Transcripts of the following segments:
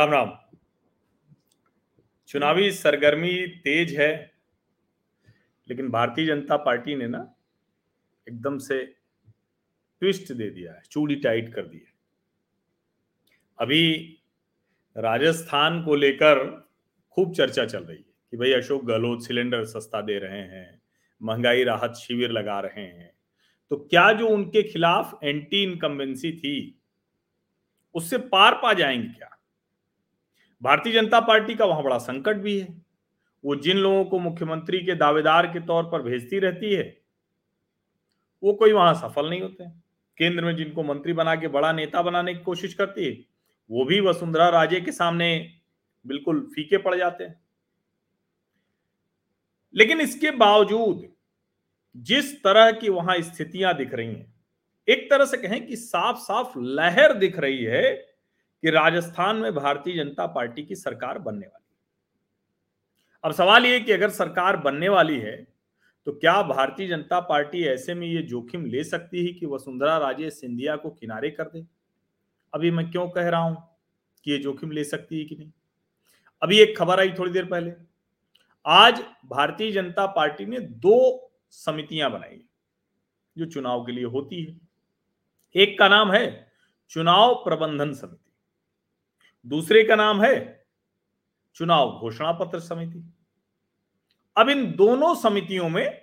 राम राम। चुनावी सरगर्मी तेज है, लेकिन भारतीय जनता पार्टी ने ना एकदम से ट्विस्ट दे दिया है, चूड़ी टाइट कर दी है। अभी राजस्थान को लेकर खूब चर्चा चल रही है कि भाई अशोक गहलोत सिलेंडर सस्ता दे रहे हैं, महँगाई राहत शिविर लगा रहे हैं। तो क्या जो उनके खिलाफ एंटी इनकम्बेंसी थी, उससे पार पा जाएँगे क्या? भारतीय जनता पार्टी का वहाँ बड़ा संकट भी है। वो जिन लोगों को मुख्यमंत्री के दावेदार के तौर पर भेजती रहती है, वो कोई वहाँ सफल नहीं होते। केंद्र में जिनको मंत्री बना के, बड़ा नेता बनाने की कोशिश करती है, वो भी वसुंधरा राजे के सामने बिल्कुल फीके पड़ जाते हैं। लेकिन इसके बावजूद, जिस तरह की वहाँ स्थितियाँ दिख रही हैं, एक तरह से कहें कि साफ़ साफ़ लहर दिख रही है कि राजस्थान में भारतीय जनता पार्टी की सरकार बनने वाली है। अब सवाल यह कि अगर सरकार बनने वाली है तो क्या भारतीय जनता पार्टी ऐसे में ये जोखिम ले सकती है कि वसुंधरा राजे सिंधिया को किनारे कर दे? अभी मैं क्यों कह रहा हूँ कि ये जोखिम ले सकती है कि नहीं? अभी एक खबर आई थोड़ी देर पहले। आज भारतीय जनता पार्टी ने दो समितियाँ बनाई जो चुनाव के लिए होती है। एक का नाम है चुनाव प्रबंधन समिति। दूसरे का नाम है चुनाव घोषणा पत्र समिति। अब इन दोनों समितियों में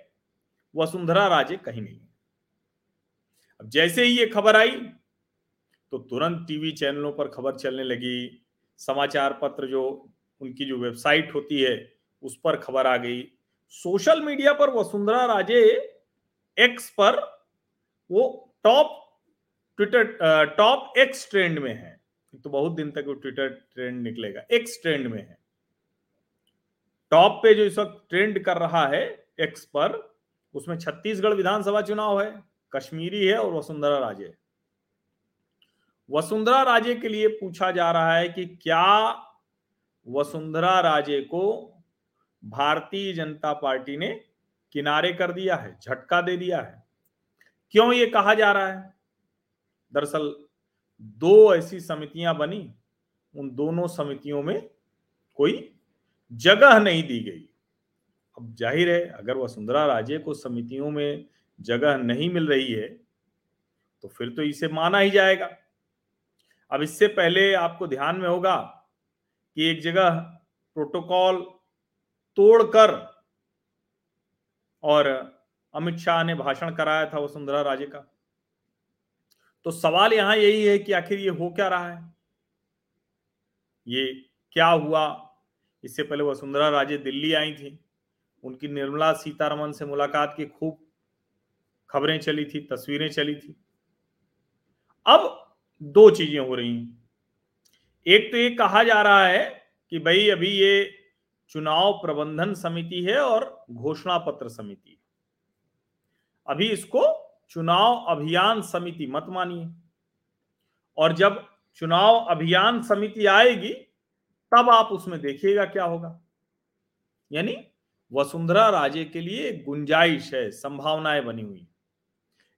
वसुंधरा राजे कहीं नहीं है। अब जैसे ही ये खबर आई तो तुरंत टीवी चैनलों पर खबर चलने लगी। समाचार पत्र जो, उनकी जो वेबसाइट होती है, उस पर खबर आ गई। सोशल मीडिया पर वसुंधरा राजे एक्स पर वो top Twitter top X trend में है। तो बहुत दिन तक वो ट्विटर ट्रेंड निकलेगा। एक्स ट्रेंड में है। टॉप पे जो इस वक्त ट्रेंड कर रहा है एक्स पर, उसमें छत्तीसगढ़ विधानसभा चुनाव है, कश्मीरी है और वसुंधरा राजे वसुंधरा राजे के लिए पूछा जा रहा है कि क्या वसुंधरा राजे को भारतीय जनता पार्टी ने किनारे कर दिया है, झटका दे दिया है? क्यों ये कहा जा रहा है? दरअसल दो ऐसी समितियाँ बनी, उन दोनों समितियों में कोई जगह नहीं दी गई। अब ज़ाहिर है, अगर वसुंधरा राजे को समितियों में जगह नहीं मिल रही है तो फिर तो इसे माना ही जाएगा। अब इससे पहले आपको ध्यान में होगा कि एक जगह प्रोटोकॉल तोड़कर और अमित शाह ने भाषण कराया था वसुंधरा राजे का। तो सवाल यहाँ यही है कि आखिर ये हो क्या रहा है? ये क्या हुआ? इससे पहले वसुंधरा राजे दिल्ली आई थी। उनकी निर्मला सीतारमन से मुलाकात की खूब खबरें चली थी, तस्वीरें चली थी। अब दो चीज़ें हो रही हैं। एक तो ये कहा जा रहा है कि भाई अभी ये चुनाव प्रबंधन समिति है और घोषणा पत्र समिति अभी इसको चुनाव अभियान समिति मत मानिए। और जब चुनाव अभियान समिति आएगी, तब आप उसमें देखिएगा क्या होगा। यानी वसुंधरा राजे के लिए गुंजाइश है, संभावनाएँ बनी हुई।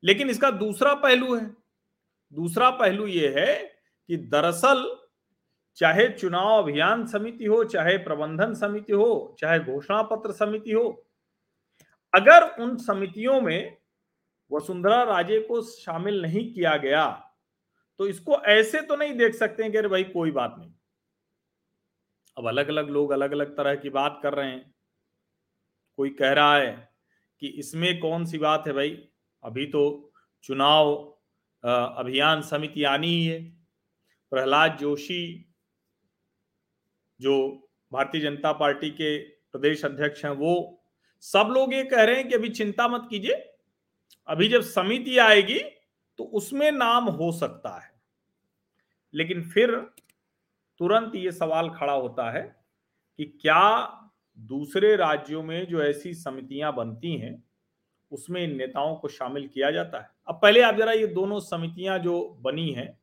लेकिन इसका दूसरा पहलू है। दूसरा पहलू यह है कि दरअसल चाहे चुनाव अभियान समिति हो, चाहे प्रबंधन समिति हो, चाहे घोषणा पत्र समिति हो, अगर उन समितियों में वसुंधरा राजे को शामिल नहीं किया गया। तो इसको ऐसे तो नहीं देख सकते कि अरे भाई कोई बात नहीं। अब अलग अलग लोग अलग अलग तरह की बात कर रहे हैं। कोई कह रहा है कि इसमें कौन सी बात है भाई? अभी तो चुनाव अभियान समिति आनी ही है। प्रहलाद जोशी, जो भारतीय जनता पार्टी के प्रदेश अध्यक्ष हैं, वो सब लोग ये कह रहे हैं कि अभी चिंता मत कीजिए। अभी जब समिति आएगी तो उसमें नाम हो सकता है। लेकिन फिर तुरंत ये सवाल खड़ा होता है कि क्या दूसरे राज्यों में जो ऐसी समितियाँ बनती हैं, उसमें इन नेताओं को शामिल किया जाता है? अब पहले आप जरा ये दोनों समितियाँ जो बनी हैं,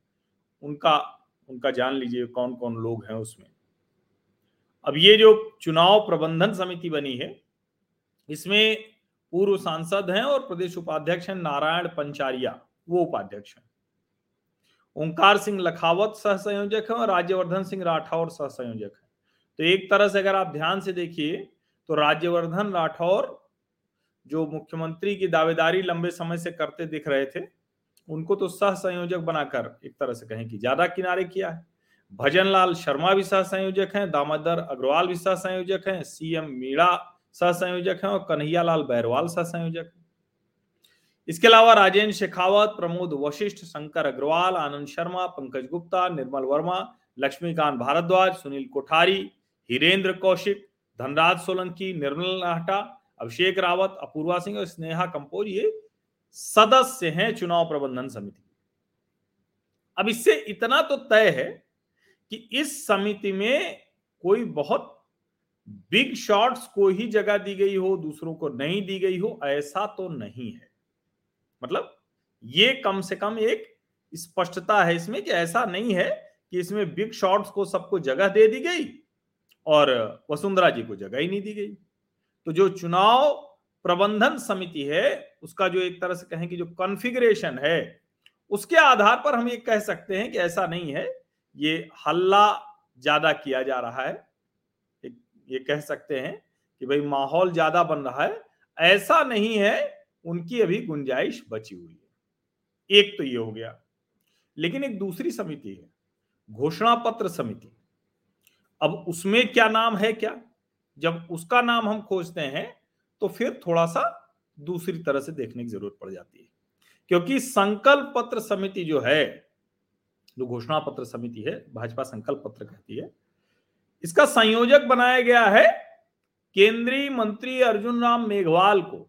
उनका उनका जान लीजिए कौन कौन लोग हैं उसमें। अब ये जो चुनाव प्रबंधन समिति बनी है, इसमें पूर्व सांसद हैं और प्रदेश उपाध्यक्ष हैं नारायण पंचारिया, वो उपाध्यक्ष हैं। ओंकार सिंह लखावत सह संयोजक है और राज्यवर्धन सिंह राठौर सह संयोजक है। तो एक तरह से अगर आप ध्यान से देखिए तो राज्यवर्धन राठौर जो मुख्यमंत्री की दावेदारी लंबे समय से करते दिख रहे थे, उनको तो सह संयोजक बनाकर एक तरह से कहें कि ज़्यादा किनारे किया है। भजन लाल शर्मा भी सह संयोजक हैं, दामोदर अग्रवाल भी सह संयोजक हैं, सीएम मीणा सह संयोजक हैं और कन्हैया लाल बैरवाल सह संयोजक हैं। इसके अलावा राजेंद्र शेखावत, प्रमोद वशिष्ठ, शंकर अग्रवाल, आनंद शर्मा, पंकज गुप्ता, निर्मल वर्मा, लक्ष्मीकांत भारद्वाज, सुनील कोठारी, हिरेंद्र कौशिक, धनराज सोलंकी, निर्मल नाहटा, अभिषेक रावत, अपूर्वा सिंह और स्नेहा कंपोज ये सदस्य हैं चुनाव प्रबंधन समिति। अब इससे इतना तो तय है कि इस समिति में कोई बहुत बिग शॉट्स को ही जगह दी गई हो, दूसरों को नहीं दी गई हो, ऐसा तो नहीं है। मतलब ये कम से कम एक स्पष्टता है इसमें कि ऐसा नहीं है कि इसमें बिग शॉट्स को सबको जगह दे दी गई और वसुंधरा जी को जगह ही नहीं दी गई। तो जो चुनाव प्रबंधन समिति है, उसका जो एक तरह से कहें कि जो कॉन्फ़िगरेशन है, उसके आधार पर हम ये कह सकते हैं कि ऐसा नहीं है। ये हल्ला ज़्यादा किया जा रहा है। ये कह सकते हैं कि भाई माहौल ज़्यादा बन रहा है। ऐसा नहीं है, उनकी अभी गुंजाइश बची हुई है। एक तो ये हो गया। लेकिन एक दूसरी समिति है, घोषणा पत्र समिति। अब उसमें क्या नाम है क्या? जब उसका नाम हम खोजते हैं तो फिर थोड़ा सा दूसरी तरह से देखने की ज़रूरत पड़ जाती है। क्योंकि संकल्प पत्र समिति जो है, जो घोषणा पत्र समिति है, भाजपा संकल्प पत्र कहती है इसका संयोजक बनाया गया है केंद्रीय मंत्री अर्जुन राम मेघवाल को।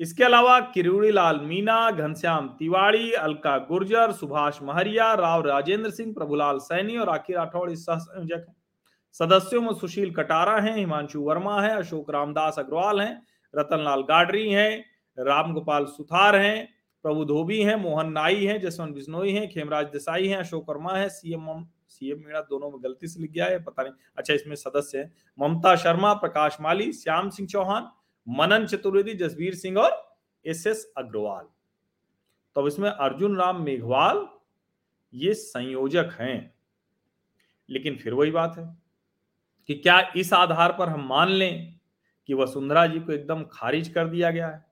इसके अलावा किरोड़ी लाल मीना, घनश्याम तिवाड़ी अलका गुर्जर, सुभाष महरिया, राव राजेंद्र सिंह, प्रभुलाल सैनी और आखिर राठौड़ इस संयोजक है। सदस्यों में सुशील कटारा हैं, हिमांशु वर्मा है, अशोक रामदास अग्रवाल हैं, रतनलाल गाडरी हैं, रामगोपाल सुथार हैं, प्रभु धोबी हैं, मोहन नाई हैं, जसवंत बिश्नोई हैं, खेमराज देसाई हैं, अशोक वर्मा है, सीएम सीएम मीणा दोनों में गलती से लिख गया है, पता नहीं। अच्छा इसमें सदस्य है, ममता शर्मा, प्रकाश माली, श्याम सिंह चौहान, मनन चतुर्वेदी जसवीर सिंह और एस एस अग्रवाल। तो इसमें अर्जुन राम मेघवाल, ये संयोजक हैं। लेकिन फिर वही बात है कि क्या इस आधार पर हम मान लें कि वसुंधरा जी को एकदम खारिज कर दिया गया है?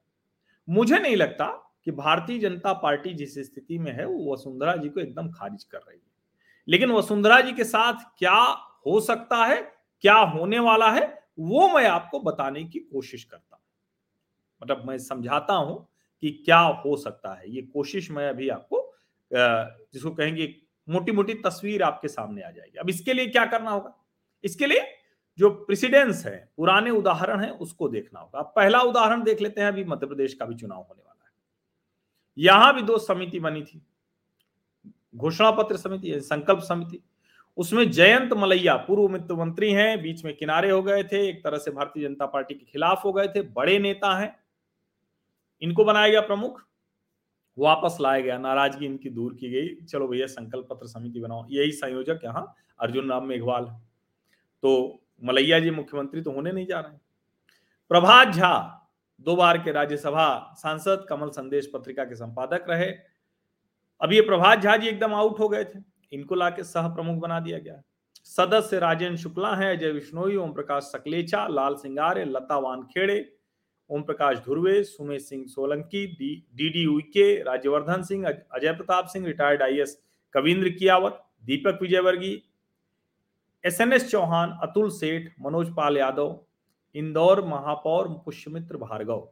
मुझे नहीं लगता कि भारतीय जनता पार्टी जिस स्थिति में है, वो वसुंधरा जी को एकदम खारिज कर रही है। लेकिन वसुंधरा जी के साथ क्या हो सकता है, क्या होने वाला है, वो मैं आपको बताने की कोशिश करता हूँ। मतलब मैं समझाता हूँ कि क्या हो सकता है। ये कोशिश मैं अभी आपको जिसको कहेंगे मोटी मोटी तस्वीर आपके सामने आ जाएगी। अब इसके लिए क्या करना होगा? इसके लिए जो प्रेसिडेंस है, पुराने उदाहरण है, उसको देखना होगा। पहला उदाहरण देख लेते हैं, अभी मध्य प्रदेश का भी चुनाव होने वाला है। यहाँ भी दो समिति बनी थी। घोषणा पत्र समिति संकल्प समिति, उसमें जयंत मलैया, पूर्व वित्त मंत्री हैं, बीच में किनारे हो गए थे, एक तरह से भारतीय जनता पार्टी के खिलाफ हो गए थे, बड़े नेता हैं। इनको बनाया गया प्रमुख, वापस लाया गया, नाराज़गी इनकी दूर की गई। चलो भैया, संकल्प पत्र समिति बनाओ, यही संयोजक यहाँ अर्जुन राम मेघवाल तो मलैया जी मुख्यमंत्री तो होने नहीं जा रहे प्रभात झा, दो बार के राज्यसभा सांसद, कमल संदेश पत्रिका के संपादक रहे। अब ये प्रभात झा जी एकदम आउट हो गए थे। इनको लाके सह प्रमुख बना दिया गया। सदस्य राजेंद्र शुक्ला है अजय विश्नोई ओम Prakash Sakalecha, Lal Singare, Lata Wankhede, Om Prakash Dhurve, Sumesh Singh Solanki, D D Uikey, Rajyavardhan Singh Ajay Pratap Singh retired I S Kavindra Kiyawat, Deepak Vijayvargiya, S N S Chouhan, Atul Seth, Manoj Pal Yadav, Indore महापौर पुष्यमित्र भार्गव।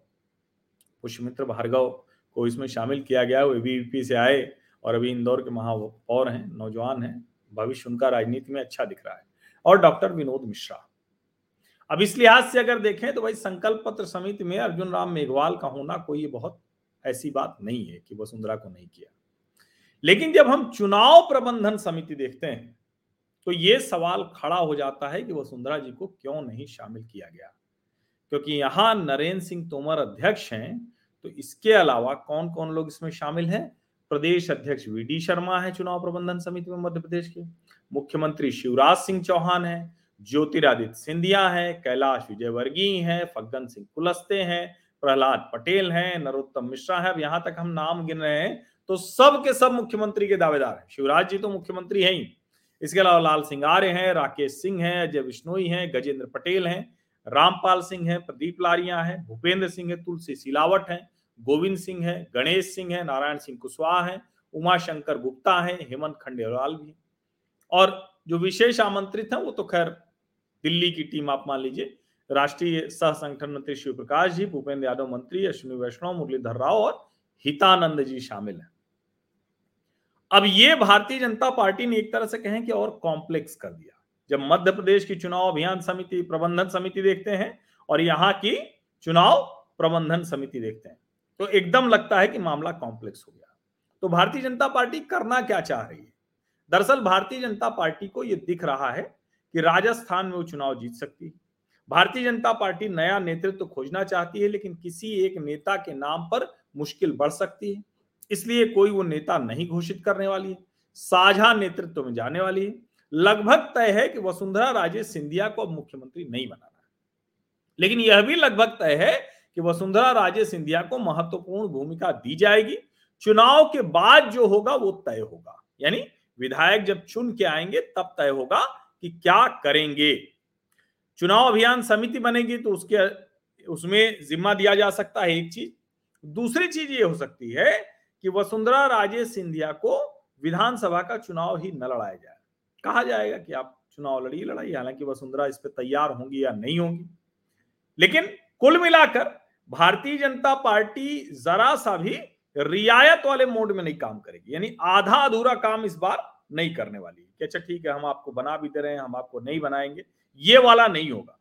पुष्यमित्र भार्गव। को इसमें शामिल किया गया, वो ABVP से आए और अभी इंदौर के महापौर हैं, नौजवान हैं, भविष्य उनका राजनीति में अच्छा दिख रहा है। और डॉक्टर विनोद मिश्रा। अब इस लिहाज से अगर देखें तो भाई संकल्प पत्र समिति में अर्जुन राम मेघवाल का होना कोई बहुत ऐसी बात नहीं है कि वसुंधरा को नहीं किया। लेकिन जब हम चुनाव प्रबंधन समिति देखते हैं तो ये सवाल खड़ा हो जाता है कि वसुंधरा जी को क्यों नहीं शामिल किया गया? क्योंकि यहाँ नरेंद्र सिंह तोमर अध्यक्ष हैं तो इसके अलावा कौन कौन लोग इसमें शामिल हैं? प्रदेश अध्यक्ष वी डी शर्मा है चुनाव प्रबंधन समिति में मध्य प्रदेश के। मुख्यमंत्री शिवराज सिंह चौहान है, ज्योतिरादित्य सिंधिया है, कैलाश विजयवर्गीय है, फग्गन सिंह कुलस्ते हैं, प्रहलाद पटेल हैं, नरोत्तम मिश्रा है। अब यहाँ तक हम नाम गिन रहे हैं तो सब के सब मुख्यमंत्री के दावेदार हैं। शिवराज जी तो मुख्यमंत्री हैं ही। इसके अलावा लाल सिंह आर्य हैं, राकेश सिंह हैं, अजय विश्नोई हैं, गजेंद्र पटेल हैं, रामपाल सिंह हैं, प्रदीप लारिया हैं, भूपेंद्र सिंह है, तुलसी सिलावट हैं गोविंद सिंह है, गणेश सिंह है, नारायण सिंह कुशवाहा है उमा शंकर गुप्ता है, हेमंत खंडेलवाल भी और जो विशेष आमंत्रित है वो तो खैर दिल्ली की टीम, आप मान लीजिए, राष्ट्रीय सह संगठन मंत्री शिव प्रकाश जी, भूपेंद्र यादव मंत्री, अश्विनी वैष्णव, मुरलीधर राव और हितानंद जी शामिल हैं। अब ये भारतीय जनता पार्टी ने एक तरह से कहें कि और कॉम्प्लेक्स कर दिया। जब मध्य प्रदेश की चुनाव अभियान समिति प्रबंधन समिति देखते हैं और यहाँ की चुनाव प्रबंधन समिति देखते हैं तो एकदम लगता है कि मामला कॉम्प्लेक्स हो गया। तो भारतीय जनता पार्टी करना क्या चाह रही है? दरअसल भारतीय जनता पार्टी को यह दिख रहा है कि राजस्थान में वो चुनाव जीत सकती है। भारतीय जनता पार्टी नया नेतृत्व तो खोजना चाहती है, लेकिन किसी एक नेता के नाम पर मुश्किल बढ़ सकती है। इसलिए कोई वो नेता नहीं घोषित करने वाली है। साझा नेतृत्व में जाने वाली है। लगभग तय है कि वसुंधरा राजे सिंधिया को अब मुख्यमंत्री नहीं बनाना लेकिन यह भी लगभग तय है कि वसुंधरा राजे सिंधिया को महत्वपूर्ण भूमिका दी जाएगी। चुनाव के बाद जो होगा वो तय होगा। यानी विधायक जब चुन के आएँगे, तब तय होगा कि क्या करेंगे। चुनाव अभियान समिति बनेगी तो उसके, उसमें जिम्मा दिया जा सकता है एक चीज़। दूसरी चीज़ ये हो सकती है कि वसुंधरा राजे सिंधिया को विधानसभा का चुनाव ही न लड़ाया जाए। कहा जाएगा कि आप चुनाव लड़िए लड़ाई हालाँकि वसुंधरा इस पर तैयार होंगी या नहीं होंगी। लेकिन कुल मिलाकर भारतीय जनता पार्टी जरा सा भी रियायत वाले मोड में नहीं काम करेगी, यानी आधा अधूरा काम इस बार नहीं करने वाली कि अच्छा ठीक है, हम आपको बना भी दे रहे हैं, हम आपको नहीं बनाएँगे, ये वाला नहीं होगा।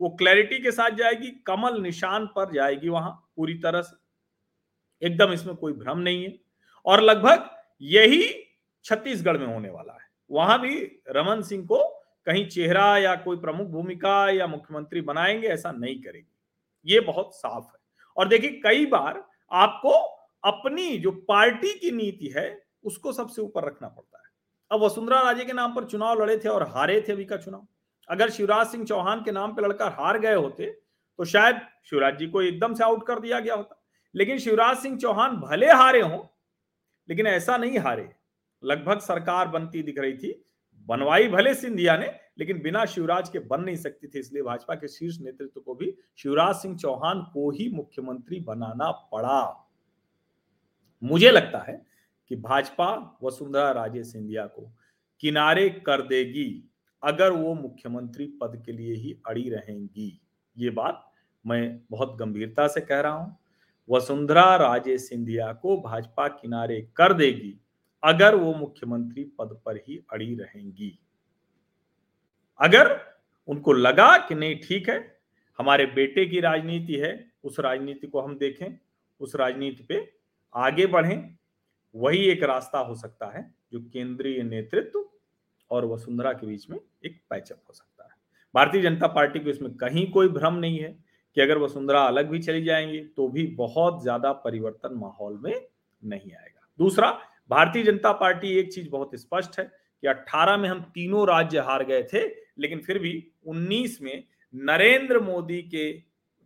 वो क्लैरिटी के साथ जाएगी, कमल निशान पर जाएगी वहाँ, पूरी तरह से। एकदम इसमें कोई भ्रम नहीं है। और लगभग यही छत्तीसगढ़ में होने वाला है। वहाँ भी रमन सिंह को कहीं चेहरा या कोई प्रमुख भूमिका या मुख्यमंत्री बनाएँगे, ऐसा नहीं करेगी। ये बहुत साफ़ है। और देखिए, कई बार आपको अपनी जो पार्टी की नीति है, उसको सबसे ऊपर रखना पड़ता है। अब वसुंधरा राजे के नाम पर चुनाव लड़े थे और हारे थे अभी का चुनाव। अगर शिवराज सिंह चौहान के नाम पर लड़कर हार गए होते तो शायद शिवराज जी को एकदम से आउट कर दिया गया होता। लेकिन शिवराज सिंह चौहान भले हारे हों, लेकिन ऐसा नहीं हारे। लगभग सरकार बनती दिख रही थी। बनवाई भले सिंधिया ने लेकिन बिना शिवराज के बन नहीं सकती थी, इसलिए भाजपा के शीर्ष नेतृत्व को भी शिवराज सिंह चौहान को ही मुख्यमंत्री बनाना पड़ा। मुझे लगता है कि भाजपा वसुंधरा राजे सिंधिया को किनारे कर देगी अगर वो मुख्यमंत्री पद के लिए ही अड़ी रहेंगी। ये बात मैं बहुत गंभीरता से कह रहा हूँ। वसुंधरा राजे सिंधिया को भाजपा किनारे कर देगी अगर वो मुख्यमंत्री पद पर ही अड़ी रहेंगी। अगर उनको लगा कि नहीं ठीक है, हमारे बेटे की राजनीति है, उस राजनीति को हम देखें, उस राजनीति पे आगे बढ़ें, वही एक रास्ता हो सकता है जो केंद्रीय नेतृत्व और वसुंधरा के बीच में एक पैचअप हो सकता है। भारतीय जनता पार्टी को इसमें कहीं कोई भ्रम नहीं है कि अगर वसुंधरा अलग भी चली जाएँगी तो भी बहुत ज़्यादा परिवर्तन माहौल में नहीं आएगा। दूसरा, भारतीय जनता पार्टी एक चीज़ बहुत स्पष्ट है कि 18 में हम तीनों राज्य हार गए थे लेकिन फिर भी 19 में नरेंद्र मोदी के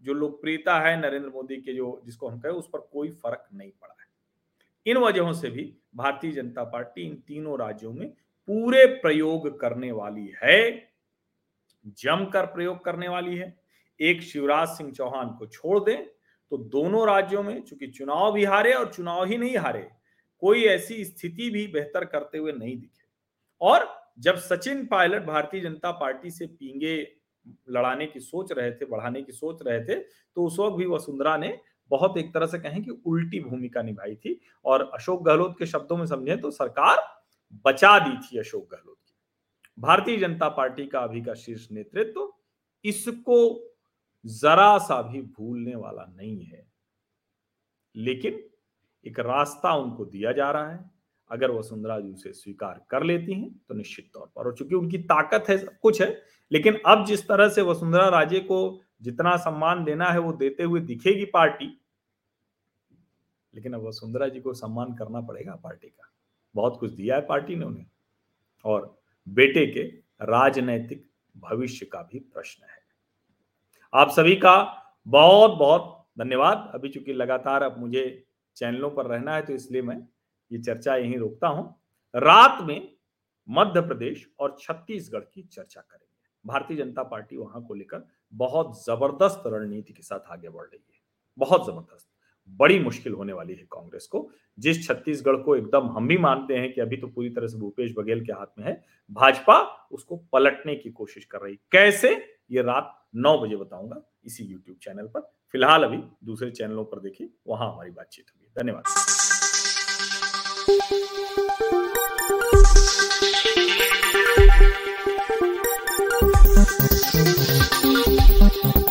जो लोकप्रियता है, नरेंद्र मोदी के जो, जिसको हम कहें, उस पर कोई फ़र्क नहीं पड़ा है। इन वजहों से भी भारतीय जनता पार्टी इन तीनों राज्यों में पूरे प्रयोग करने वाली है, जमकर प्रयोग करने वाली है। एक शिवराज सिंह चौहान को छोड़ दें तो दोनों राज्यों में, चूँकि चुनाव भी हारे और चुनाव ही नहीं हारे, कोई ऐसी स्थिति भी बेहतर करते हुए नहीं दिखे। और जब सचिन पायलट भारतीय जनता पार्टी से पींगे, लड़ाने की सोच रहे थे, बढ़ाने की सोच रहे थे तो उस वक्त भी वसुंधरा ने बहुत एक तरह से कहें कि उल्टी भूमिका निभाई थी और अशोक गहलोत के शब्दों में समझे तो सरकार बचा दी थी अशोक गहलोत की। भारतीय जनता पार्टी का अभी का शीर्ष नेतृत्व तो इसको जरा सा भी भूलने वाला नहीं है। लेकिन एक रास्ता उनको दिया जा रहा है। अगर वसुंधरा जी उसे स्वीकार कर लेती हैं तो निश्चित तौर पर, और चूँकि उनकी ताकत है, सब कुछ है, लेकिन अब जिस तरह से वसुंधरा राजे को जितना सम्मान देना है, वो देते हुए दिखेगी पार्टी, लेकिन अब वसुंधरा जी को सम्मान करना पड़ेगा पार्टी का। बहुत कुछ दिया है पार्टी ने उन्हें, और बेटे के राजनैतिक भविष्य का भी प्रश्न है। आप सभी का बहुत बहुत धन्यवाद। अभी चूँकि लगातार अब मुझे चैनलों पर रहना है तो इसलिए मैं ये चर्चा यहीं रोकता हूँ। रात में मध्य प्रदेश और छत्तीसगढ़ की चर्चा करेंगे। भारतीय जनता पार्टी वहाँ को लेकर बहुत ज़बरदस्त रणनीति के साथ आगे बढ़ रही है। बहुत ज़बरदस्त। बड़ी मुश्किल होने वाली है कांग्रेस को। जिस छत्तीसगढ़ को एकदम हम भी मानते हैं कि अभी तो पूरी तरह से भूपेश बघेल के हाथ में है, भाजपा उसको पलटने की कोशिश कर रही। कैसे? ये रात नौ बजे बताऊँगा इसी यूट्यूब चैनल पर। फ़िलहाल अभी दूसरे चैनलों पर देखिए, वहाँ हमारी बातचीत होगी। धन्यवाद। Música